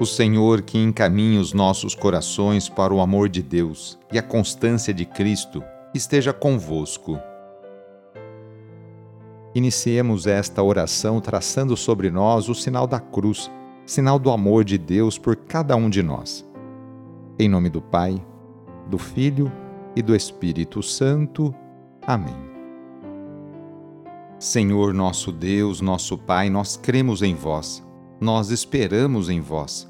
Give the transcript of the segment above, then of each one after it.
O Senhor que encaminha os nossos corações para o amor de Deus e a constância de Cristo esteja convosco. Iniciemos esta oração traçando sobre nós o sinal da cruz, sinal do amor de Deus por cada um de nós. Em nome do Pai, do Filho e do Espírito Santo. Amém. Senhor nosso Deus, nosso Pai, nós cremos em vós, nós esperamos em vós,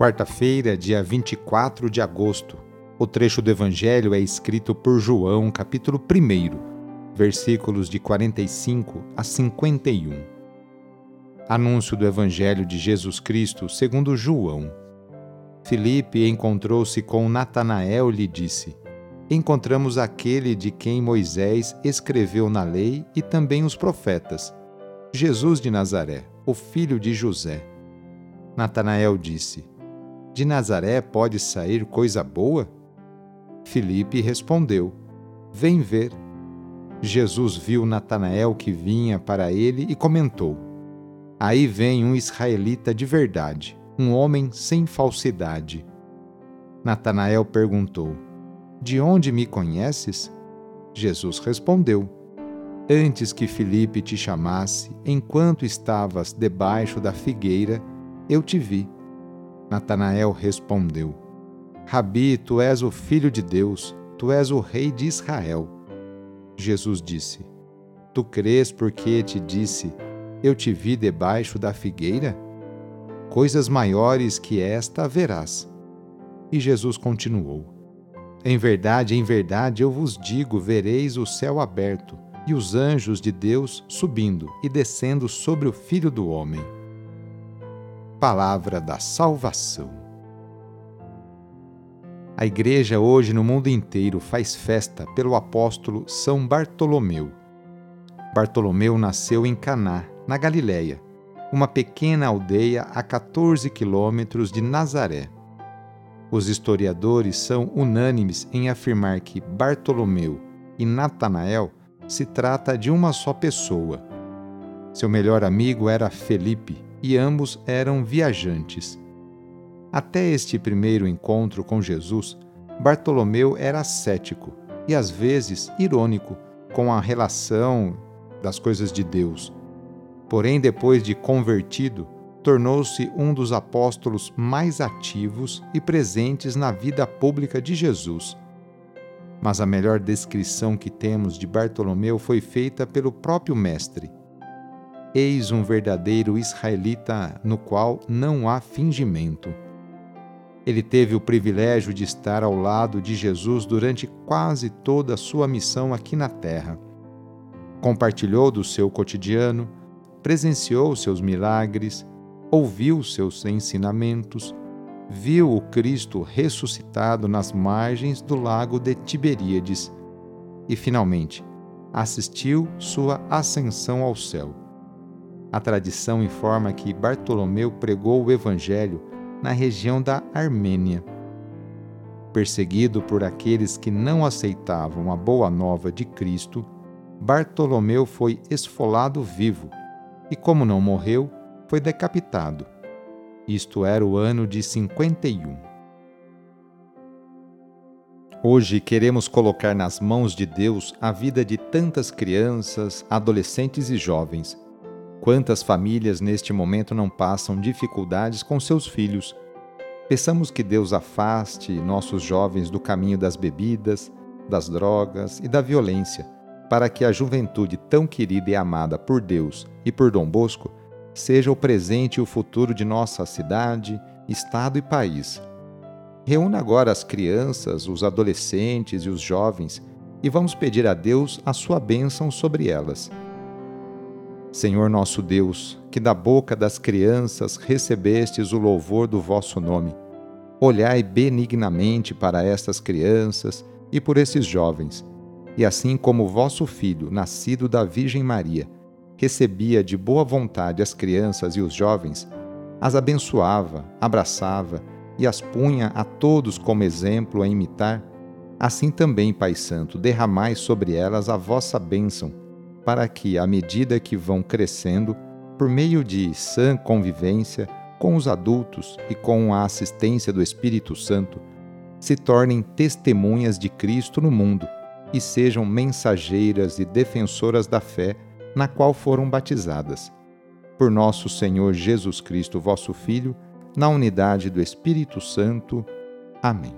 Quarta-feira, dia 24 de agosto. O trecho do Evangelho é escrito por João, capítulo 1, versículos de 45 a 51. Anúncio do Evangelho de Jesus Cristo segundo João. Filipe encontrou-se com Natanael e lhe disse: encontramos aquele de quem Moisés escreveu na lei e também os profetas, Jesus de Nazaré, o filho de José. Natanael disse: De Nazaré pode sair coisa boa? Filipe respondeu: Vem ver. Jesus viu Natanael que vinha para ele e comentou: Aí vem um israelita de verdade, um homem sem falsidade. Natanael perguntou: de onde me conheces? Jesus respondeu: Antes que Filipe te chamasse, enquanto estavas debaixo da figueira, eu te vi. Natanael respondeu: Rabi, tu és o filho de Deus, tu és o rei de Israel. Jesus disse: Tu crês porque te disse: Eu te vi debaixo da figueira? Coisas maiores que esta verás. E Jesus continuou: em verdade, em verdade, eu vos digo: vereis o céu aberto e os anjos de Deus subindo e descendo sobre o Filho do Homem. Palavra da Salvação. A Igreja hoje no mundo inteiro faz festa pelo apóstolo São Bartolomeu. Bartolomeu nasceu em Caná, na Galiléia, uma pequena aldeia a 14 quilômetros de Nazaré. Os historiadores são unânimes em afirmar que Bartolomeu e Natanael se trata de uma só pessoa. Seu melhor amigo era Felipe e ambos eram viajantes. Até este primeiro encontro com Jesus, Bartolomeu era cético e às vezes irônico com a relação das coisas de Deus. Porém, depois de convertido, tornou-se um dos apóstolos mais ativos e presentes na vida pública de Jesus. Mas a melhor descrição que temos de Bartolomeu foi feita pelo próprio Mestre. Eis um verdadeiro israelita no qual não há fingimento. Ele teve o privilégio de estar ao lado de Jesus durante quase toda a sua missão aqui na terra. Compartilhou do seu cotidiano, presenciou seus milagres, ouviu seus ensinamentos, viu o Cristo ressuscitado nas margens do lago de Tiberíades e, finalmente, assistiu sua ascensão ao céu. A tradição informa que Bartolomeu pregou o Evangelho na região da Armênia. Perseguido por aqueles que não aceitavam a boa nova de Cristo, Bartolomeu foi esfolado vivo e, como não morreu, foi decapitado. Isto era o ano de 51. Hoje queremos colocar nas mãos de Deus a vida de tantas crianças, adolescentes e jovens. Quantas famílias neste momento não passam dificuldades com seus filhos? Peçamos que Deus afaste nossos jovens do caminho das bebidas, das drogas e da violência, para que a juventude tão querida e amada por Deus e por Dom Bosco seja o presente e o futuro de nossa cidade, estado e país. Reúna agora as crianças, os adolescentes e os jovens e vamos pedir a Deus a sua bênção sobre elas. Senhor nosso Deus, que da boca das crianças recebestes o louvor do vosso nome, olhai benignamente para estas crianças e por esses jovens, e assim como vosso Filho, nascido da Virgem Maria, recebia de boa vontade as crianças e os jovens, as abençoava, abraçava e as punha a todos como exemplo a imitar, assim também, Pai Santo, derramai sobre elas a vossa bênção para que, à medida que vão crescendo, por meio de sã convivência com os adultos e com a assistência do Espírito Santo, se tornem testemunhas de Cristo no mundo e sejam mensageiras e defensoras da fé na qual foram batizadas. Por nosso Senhor Jesus Cristo, vosso Filho, na unidade do Espírito Santo. Amém.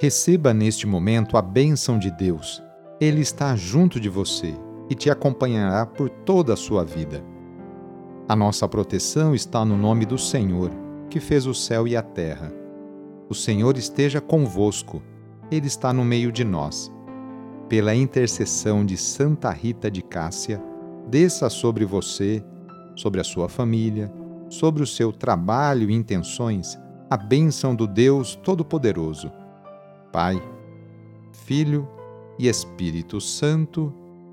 Receba neste momento a bênção de Deus. Ele está junto de você e te acompanhará por toda a sua vida. A nossa proteção está no nome do Senhor, que fez o céu e a terra. O Senhor esteja convosco, Ele está no meio de nós. Pela intercessão de Santa Rita de Cássia, desça sobre você, sobre a sua família, sobre o seu trabalho e intenções, a bênção do Deus Todo-Poderoso. Pai, Filho e Espírito Santo.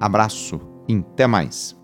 Abraço e até mais!